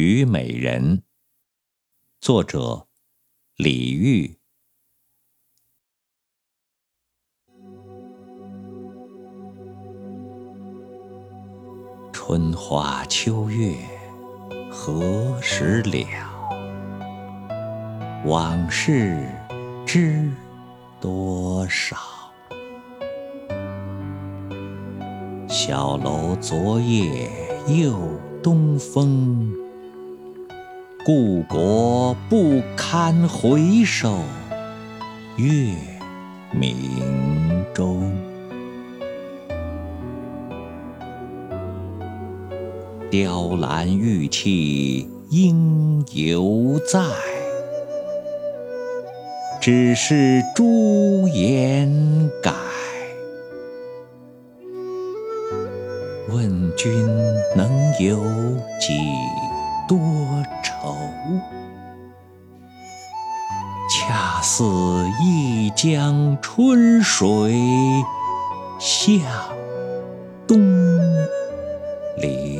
虞美人，作者李煜。春花秋月何时了？往事知多少？小楼昨夜又东风，故国不堪回首月明中。雕栏玉砌应犹在，只是朱颜改。问君能有几多愁愁？恰似一江春水向东流。